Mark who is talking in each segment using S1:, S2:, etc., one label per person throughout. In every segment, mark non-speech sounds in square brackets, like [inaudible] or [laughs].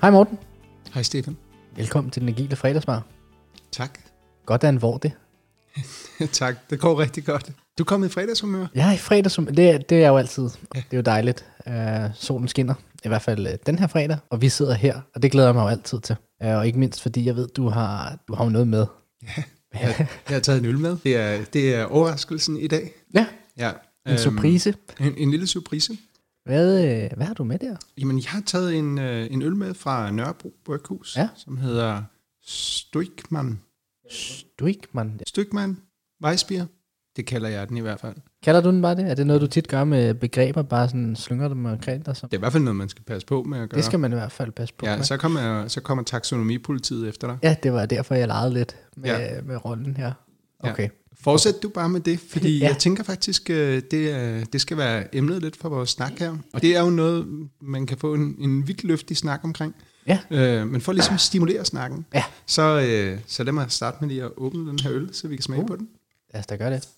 S1: Hej Morten.
S2: Hej Stefan.
S1: Velkommen til den agile fredagsbar.
S2: Tak.
S1: Godt er en hvor det. [laughs]
S2: tak, det går rigtig godt. Du kommet i fredagshumør.
S1: Ja, i fredags, det, det er jo altid. Ja. Det er jo dejligt. Uh, solen skinner, i hvert fald uh, den her fredag, og vi sidder her, og det glæder jeg mig jo altid til. Uh, og ikke mindst fordi jeg ved, du har, du har jo noget med.
S2: Ja, jeg, jeg har taget en øl med. Det er, det er overraskelsen i dag.
S1: Ja,
S2: Ja.
S1: en øhm, surprise.
S2: En, en lille surprise.
S1: Hvad, øh, hvad har du med der?
S2: Jamen, jeg har taget en, øh, en øl med fra Nørrebro Bryghus,
S1: Ja.
S2: som hedder Stykman.
S1: Strykman.
S2: Stykman Weissbier. Det kalder jeg den i hvert fald.
S1: Kalder du den bare det? Er det noget, du tit gør med begreber, bare sådan slynger dem omkring dig? Så?
S2: Det er i hvert fald noget, man skal passe på med at gøre.
S1: Det skal man i hvert fald passe på
S2: Ja,
S1: med.
S2: så kommer, så kommer taksonomipolitiet efter dig.
S1: Ja, det var derfor, jeg legede lidt med,
S2: ja.
S1: med rollen her.
S2: Ja.
S1: Okay.
S2: Fortsæt du bare med det, fordi
S1: Ja.
S2: ja. jeg tænker faktisk, øh, det, er, det skal være emnet lidt for vores snak her. Og det er jo noget, man kan få en, en vidt løftig snak omkring.
S1: Ja.
S2: Øh, men for ligesom at stimulere snakken,
S1: Ja.
S2: så, øh, så lad mig starte med lige at åbne den her øl, så vi kan smage
S1: Uh.
S2: på den.
S1: Lad os da gøre det.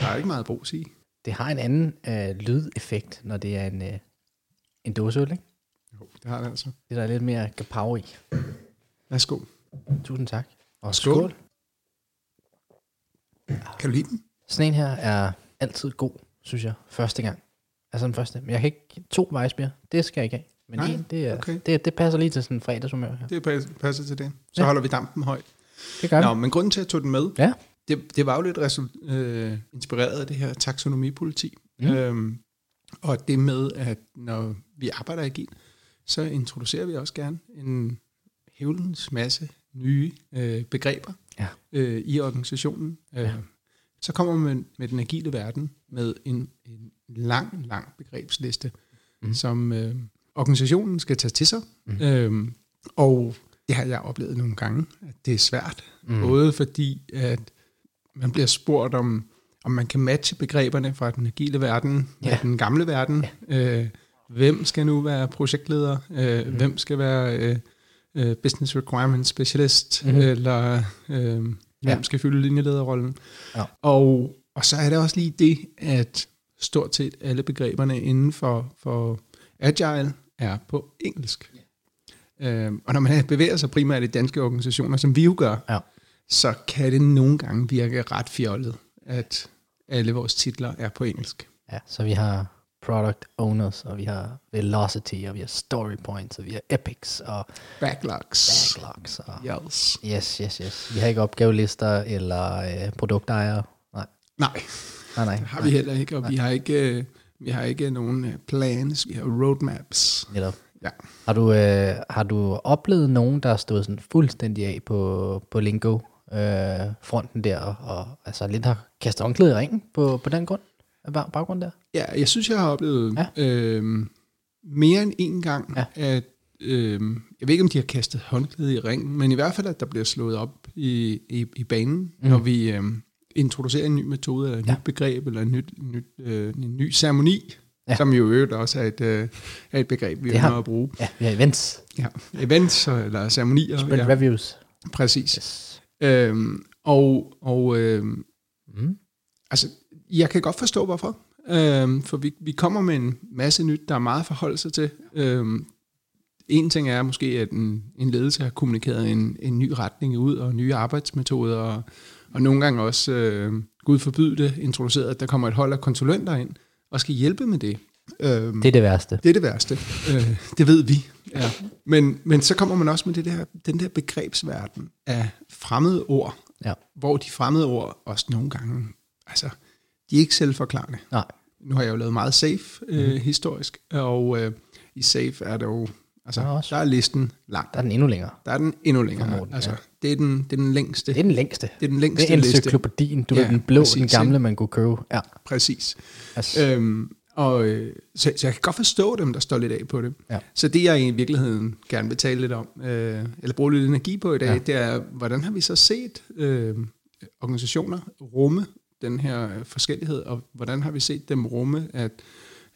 S2: Der er ikke meget brug i.
S1: Det har en anden øh, lydeffekt, når det er en, øh, en dåseøl, ikke?
S2: Jo, det har det altså.
S1: Det er der lidt mere gapav i.
S2: Værsgo.
S1: Tusind tak. Og
S2: Skål.
S1: skål.
S2: Kan du lide den?
S1: Sådan en her er altid god, synes jeg, første gang. Altså den første. Men jeg kan ikke... To vejsbier, det skal jeg ikke have. Men
S2: Nej,
S1: en, det, er,
S2: okay.
S1: det, det passer lige til sådan en fredagshumør her.
S2: Det passer, passer til det. Så
S1: Ja.
S2: holder vi dampen højt.
S1: Det gør
S2: Nå,
S1: vi.
S2: men grunden til, at jeg tog den med,
S1: Ja.
S2: det, det var jo lidt result, øh, inspireret af det her taksonomipoliti.
S1: Mm.
S2: Øhm, og det med, at når vi arbejder agil, så introducerer vi også gerne en hævlens masse nye øh, begreber
S1: Ja.
S2: øh, i organisationen. Øh,
S1: Ja.
S2: Så kommer man med den agile verden med en, en lang, lang begrebsliste,
S1: Mm.
S2: som øh, organisationen skal tage til sig.
S1: Mm.
S2: Øhm, og det har jeg oplevet nogle gange, at det er svært.
S1: Mm.
S2: Både fordi, at man bliver spurgt om, om man kan matche begreberne fra den agile verden
S1: Ja.
S2: med den gamle verden. Ja. Øh, hvem skal nu være projektleder? Øh,
S1: mm.
S2: Hvem skal være øh, øh, business requirement specialist?
S1: Mhm.
S2: Mm. Eller øh, hvem
S1: Ja.
S2: skal fylde linjelederrollen?
S1: Ja.
S2: Og, og så er det også lige det, at stort set alle begreberne inden for, for agile er på engelsk. Øhm, og når man bevæger sig primært i danske organisationer, som vi jo gør,
S1: Ja.
S2: så kan det nogle gange virke ret fjollet, at alle vores titler er på engelsk.
S1: Ja, så vi har product owners, og vi har velocity, og vi har story points, og vi har epics, og
S2: Backlogs.
S1: backlogs. Og
S2: Yes.
S1: yes, yes, yes. Vi har ikke opgavelister eller øh, produktejere. Nej,
S2: Nej,
S1: nej, nej.
S2: det har vi heller ikke, og vi har ikke, øh, vi har ikke nogen øh, plans, vi har roadmaps.
S1: Netop.
S2: Ja.
S1: Har du, øh, har du oplevet nogen, der har stået sådan fuldstændig af på, på Lingo øh, fronten der, og, og altså lidt har kastet håndklæde i ringen på, på den grund? Bag- Baggrund der?
S2: Ja, jeg synes, jeg har oplevet
S1: Ja.
S2: øhm, mere end en gang,
S1: Ja.
S2: at øhm, jeg ved ikke, om de har kastet håndklæde i ringen, men i hvert fald, at der bliver slået op i, i, i banen,
S1: Mm.
S2: når vi øhm, introducerer en ny metode, eller et
S1: Ja.
S2: nyt begreb, eller en, nyt, nyt, øh, en ny ceremoni,
S1: Ja.
S2: som jo øvrigt også er et, øh, er et begreb, vi
S1: har-
S2: at bruge.
S1: Ja, vi har events,
S2: Ja. Events eller ceremonier.
S1: sprint
S2: ja,
S1: reviews.
S2: præcis.
S1: Yes.
S2: Øhm, og og øhm,
S1: Mm.
S2: Altså, jeg kan godt forstå, hvorfor. Øhm, for vi, vi kommer med en masse nyt, der er meget at forholde sig til. Øhm, en ting er måske, at en, en ledelse har kommunikeret en, en ny retning ud, og nye arbejdsmetoder, og, og nogle gange også, øh, Gud forbyde det, introduceret, at der kommer et hold af konsulenter ind, og skal hjælpe med det. Øhm,
S1: Det er det værste.
S2: det er det værste. Øh, det ved vi. Ja. Men, men så kommer man også med det der, den der begrebsverden af fremmede ord,
S1: Ja.
S2: hvor de fremmede ord også nogle gange, altså, de er ikke selvforklarende.
S1: Nej.
S2: Nu har jeg jo lavet meget safe øh, mm. historisk, og øh, i safe er der jo, altså,
S1: Der er også-
S2: der er listen lang.
S1: Der er den endnu længere.
S2: Der er den endnu længere.
S1: Formodentlig,
S2: altså,
S1: ja.
S2: det, er den, det er den længste.
S1: Det er den længste.
S2: Det er den
S1: Det
S2: længste
S1: er
S2: liste.
S1: encyklopædien, du ja, ved, den blå,
S2: præcis,
S1: den gamle, man kunne købe. Ja.
S2: Præcis.
S1: Altså,
S2: Øhm, og, øh, så, så jeg kan godt forstå dem, der står lidt af på det.
S1: Ja.
S2: Så det, jeg i virkeligheden gerne vil tale lidt om, øh, eller bruge lidt energi på i dag,
S1: ja.
S2: det er, hvordan har vi så set øh, organisationer rumme den her øh, forskellighed, og hvordan har vi set dem rumme, at,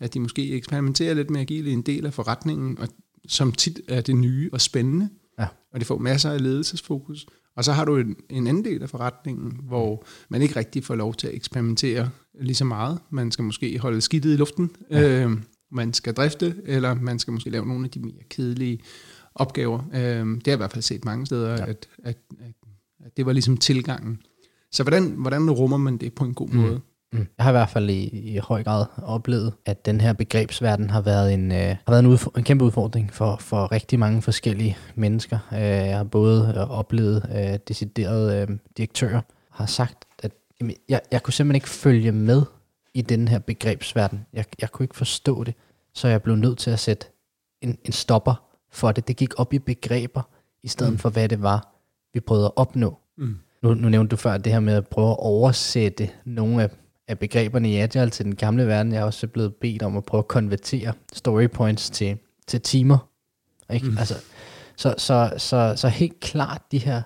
S2: at de måske eksperimenterer lidt med agile i en del af forretningen, og som tit er det nye og spændende,
S1: Ja.
S2: og det får masser af ledelsesfokus. Og så har du en, en anden del af forretningen, hvor man ikke rigtig får lov til at eksperimentere lige så meget. Man skal måske holde skidtet i luften. Ja. Øh, man skal drifte, eller man skal måske lave nogle af de mere kedelige opgaver. Øh, det har jeg i hvert fald set mange steder, ja. at, at, at, at det var ligesom tilgangen. Så hvordan, hvordan rummer man det på en god mm. måde?
S1: Mm. Jeg har i hvert fald i, i høj grad oplevet, at den her begrebsverden har været en, øh, har været en, udf- en kæmpe udfordring for, for rigtig mange forskellige mennesker. Øh, jeg har både øh, oplevet øh, deciderede øh, direktører, har sagt, at jamen, jeg, jeg kunne simpelthen ikke følge med i den her begrebsverden. Jeg, jeg kunne ikke forstå det, så jeg blev nødt til at sætte en, en stopper for det. Det gik op i begreber, i stedet mm. for hvad det var, vi prøvede at opnå. Mm. Nu, nu nævnte du før det her med at prøve at oversætte nogle af af begreberne i Agile til den gamle verden. Jeg er også blevet bedt om at prøve at konvertere story points til, til timer. Ikke? Mm. Altså, så, så, så, så helt klart de her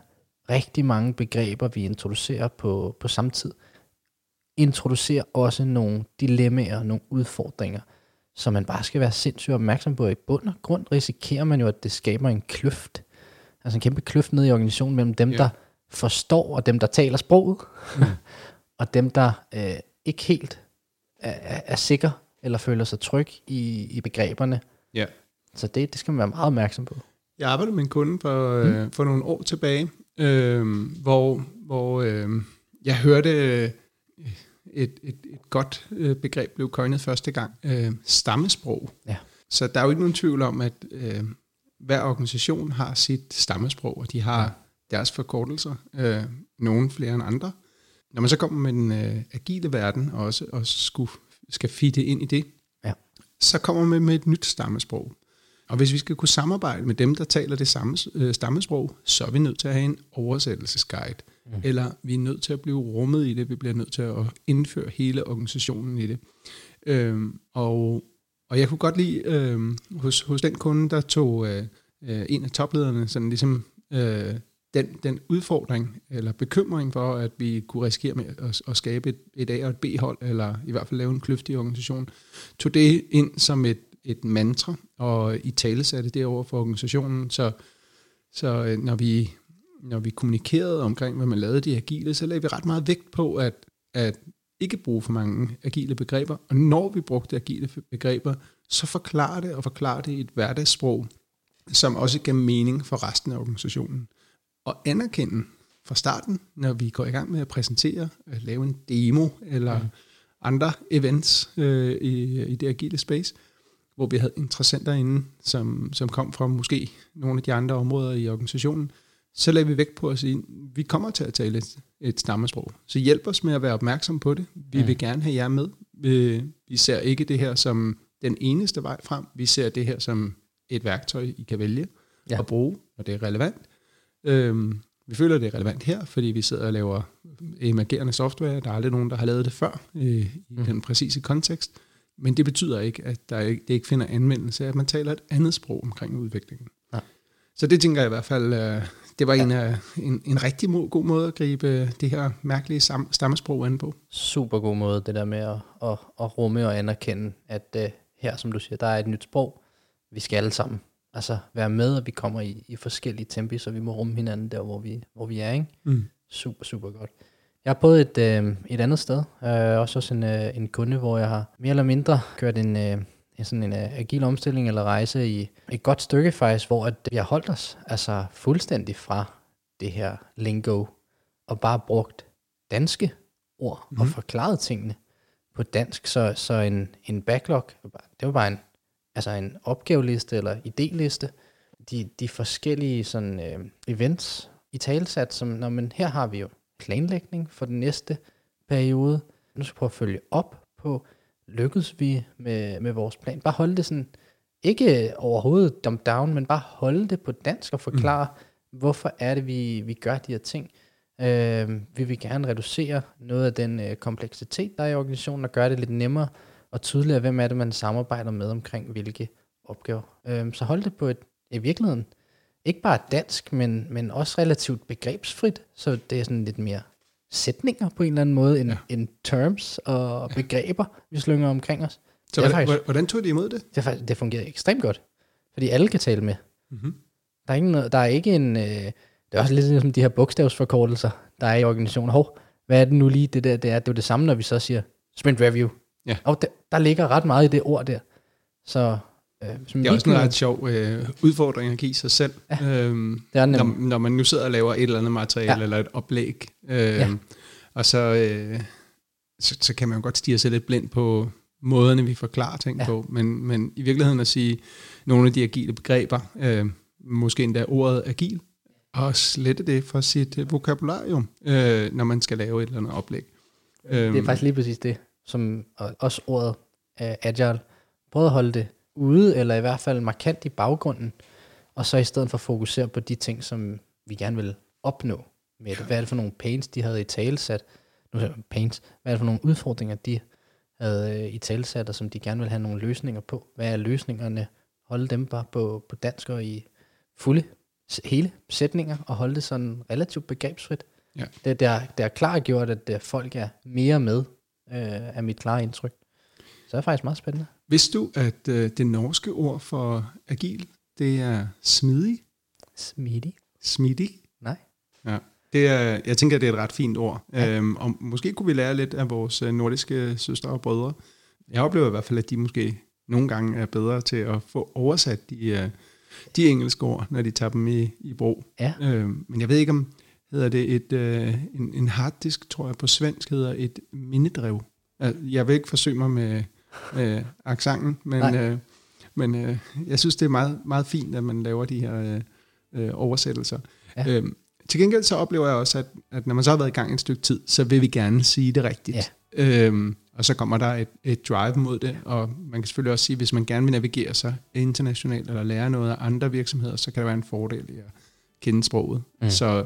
S1: rigtig mange begreber, vi introducerer på, på samme tid, introducerer også nogle dilemmaer, nogle udfordringer, som man bare skal være sindssygt opmærksom på. I bund og grund risikerer man jo, at det skaber en kløft. Altså en kæmpe kløft ned i organisationen mellem dem, yeah. der forstår, og dem, der taler sproget, mm. [laughs] og dem, der øh, ikke helt er, er sikker, eller føler sig tryg i, i begreberne.
S2: Ja.
S1: Så det, det skal man være meget opmærksom på.
S2: Jeg arbejdede med en kunde for, mm. øh, for nogle år tilbage, øh, hvor, hvor øh, jeg hørte øh, et, et, et godt øh, begreb blev køjnet første gang, øh, stammesprog.
S1: Ja.
S2: Så der er jo ikke nogen tvivl om, at øh, hver organisation har sit stammesprog, og de har. Deres forkortelser, øh, nogle flere end andre. Når man så kommer med den øh, agile verden også, og skulle, skal fitte ind i det,
S1: ja.
S2: så kommer man med et nyt stammesprog. Og hvis vi skal kunne samarbejde med dem, der taler det samme øh, stammesprog, så er vi nødt til at have en oversættelsesguide. Mm. Eller vi er nødt til at blive rummet i det. Vi bliver nødt til at indføre hele organisationen i det. Øhm, og, og jeg kunne godt lide øhm, hos, hos den kunde, der tog øh, øh, en af toplederne sådan ligesom øh, den, den udfordring eller bekymring for, at vi kunne risikere med at, at skabe et, et A- og et B-hold, eller i hvert fald lave en kløftig organisation, tog det ind som et, et mantra, og i tale satte det over for organisationen. Så, så øh, når vi, når vi kommunikerede omkring, hvad man lavede de agile, så lagde vi ret meget vægt på, at, at ikke bruge for mange agile begreber. Og når vi brugte agile begreber, så forklare det og forklare det i et hverdagssprog, som også gav mening for resten af organisationen at anerkende fra starten, når vi går i gang med at præsentere, at lave en demo eller mm. andre events øh, i, i det agile space, hvor vi havde interessenter inde, som, som kom fra måske nogle af de andre områder i organisationen, så lagde vi vægt på at sige, vi kommer til at tale et, et stammesprog. Så hjælp os med at være opmærksom på det. Vi mm. vil gerne have jer med. Vi, vi ser ikke det her som den eneste vej frem. Vi ser det her som et værktøj, I kan vælge ja. at bruge, når det er relevant. Øhm, vi føler, det er relevant her, fordi vi sidder og laver emergerende software. Der er aldrig nogen, der har lavet det før øh, i mm. den præcise kontekst. Men det betyder ikke, at der ikke, det ikke finder anvendelse, at man taler et andet sprog omkring udviklingen. Ja. Så det tænker jeg i hvert fald, øh, det var ja. en, af, en, en rigtig mo- god måde at gribe det her mærkelige sam- stammesprog an på.
S1: Super god måde, det der med at, at, at rumme og anerkende, at uh, her, som du siger, der er et nyt sprog. Vi skal alle sammen altså være med, og vi kommer i, i forskellige tempi, så vi må rumme hinanden der, hvor vi, hvor vi er. Ikke?
S2: Mm.
S1: Super, super godt. Jeg har prøvet et, øh, et andet sted, øh, også hos en, øh, en kunde, hvor jeg har mere eller mindre kørt en, øh, en sådan en øh, agil omstilling eller rejse i et godt stykke faktisk, hvor at vi har holdt os altså fuldstændig fra det her lingo, og bare brugt danske ord mm. og forklaret tingene på dansk. Så, så en, en backlog, det var bare en altså en opgaveliste eller idéliste, de, de forskellige sådan, øh, events i talsat, som når man, her har vi jo planlægning for den næste periode. Nu skal vi prøve at følge op på, lykkedes vi med, med vores plan. Bare holde det sådan, ikke overhovedet dump down, men bare holde det på dansk og forklare, mm. hvorfor er det, vi, vi gør de her ting. Øh, vi vil gerne reducere noget af den øh, kompleksitet, der er i organisationen, og gøre det lidt nemmere og tydeligere, hvem er det, man samarbejder med omkring hvilke opgaver. Øhm, så hold det på et, i virkeligheden, ikke bare dansk, men, men også relativt begrebsfrit, så det er sådan lidt mere sætninger på en eller anden måde, end, ja. end terms og begreber, vi slynger omkring os.
S2: Så hvordan, faktisk, hvordan tog de imod det?
S1: Det, faktisk, det fungerer ekstremt godt, fordi alle kan tale med.
S2: Mm-hmm.
S1: Der, er ikke noget, der er ikke en... Øh, det er også lidt ligesom de her bogstavsforkortelser, der er i organisationen. Hov, hvad er det nu lige, det der, det er? Det er jo det samme, når vi så siger sprint review.
S2: Ja.
S1: Og der, der ligger ret meget i det ord der. Så øh, som
S2: Det er også en ret sjov øh, udfordring at give sig selv, ja, øhm,
S1: det er
S2: når,
S1: nemt.
S2: når man nu sidder og laver et eller andet materiale
S1: Ja.
S2: eller et oplæg. Øh,
S1: Ja.
S2: Og så, øh, så, så kan man jo godt stige sig lidt blind på måderne, vi forklarer ting
S1: Ja.
S2: på. Men, men i virkeligheden at sige nogle af de agile begreber, øh, måske endda ordet agil, og slette det fra sit øh, vokabularium, øh, når man skal lave et eller andet oplæg. Øhm,
S1: Det er faktisk lige præcis det, som og også ordet uh, agile. Prøv at holde det ude, eller i hvert fald markant i baggrunden, og så i stedet for fokusere på de ting, som vi gerne vil opnå med det. Hvad er det for nogle pains, de havde i talesat? Nu siger pains. Hvad er det for nogle udfordringer, de havde øh, i talesat, og som de gerne vil have nogle løsninger på? Hvad er løsningerne? Holde dem bare på, på dansk og i fulde hele sætninger, og holde det sådan relativt begrebsfrit.
S2: Ja.
S1: Det, det, har, det har klart gjort, at øh, folk er mere med, øh, af mit klare indtryk. Så det er faktisk meget spændende.
S2: Vidste du, at øh, det norske ord for agil, det er smidig?
S1: Smidig?
S2: Smidig?
S1: Nej.
S2: Ja. Det er, jeg tænker, det er et ret fint ord.
S1: Ja.
S2: Ja. Øhm, og måske kunne vi lære lidt af vores øh, nordiske søstre og brødre. Jeg oplever i hvert fald, at de måske nogle gange er bedre til at få oversat de, øh, de engelske ord, når de tager dem i, i brug.
S1: Ja.
S2: Øhm, men jeg ved ikke, om hedder det et, øh, en, en harddisk, tror jeg på svensk hedder et mindedrev. Jeg vil ikke forsøge mig med øh, accenten, men,
S1: Nej.
S2: øh, men øh, jeg synes, det er meget, meget fint, at man laver de her øh, øh, oversættelser.
S1: Ja.
S2: Øhm, til gengæld så oplever jeg også, at, at når man så har været i gang et stykke tid, så vil vi gerne sige det rigtigt.
S1: Ja.
S2: Øhm, og så kommer der et, et drive mod det, og man kan selvfølgelig også sige, hvis man gerne vil navigere sig internationalt eller lære noget af andre virksomheder, så kan det være en fordel i at kende sproget.
S1: Mm.
S2: Så,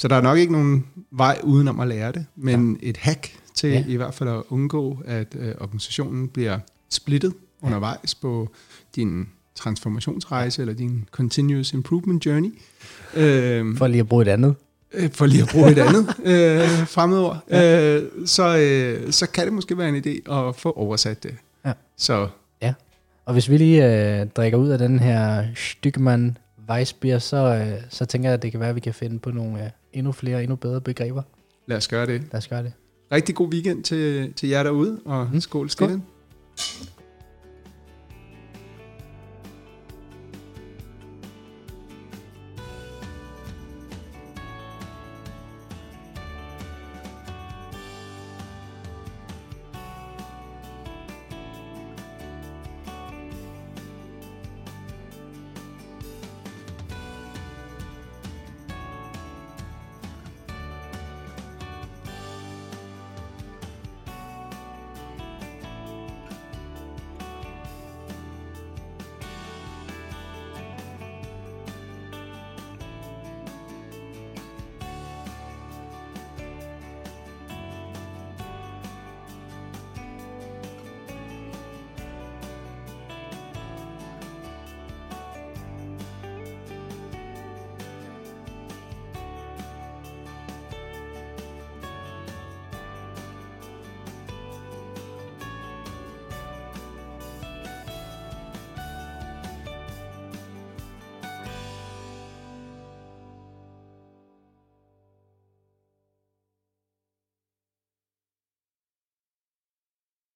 S2: så der er nok ikke nogen vej udenom at lære det, men ja. et hack til
S1: Ja.
S2: ja. i hvert fald at undgå, at øh, organisationen bliver splittet ja. undervejs på din transformationsrejse eller din continuous improvement journey. Øhm,
S1: For lige at bruge et andet.
S2: øh, for lige at bruge et andet [laughs] øh, fremmedord, ja. øh, så, øh, så kan det måske være en idé at få oversat det.
S1: Ja.
S2: Så
S1: Og hvis vi lige øh, drikker ud af den her Stykman Weissbier, så, øh, så tænker jeg, at det kan være, at vi kan finde på nogle øh, endnu flere, endnu bedre begreber.
S2: lad os gøre det.
S1: Lad os gøre det.
S2: Rigtig god weekend til, til jer derude, og
S1: Mm. Skål.
S2: skål.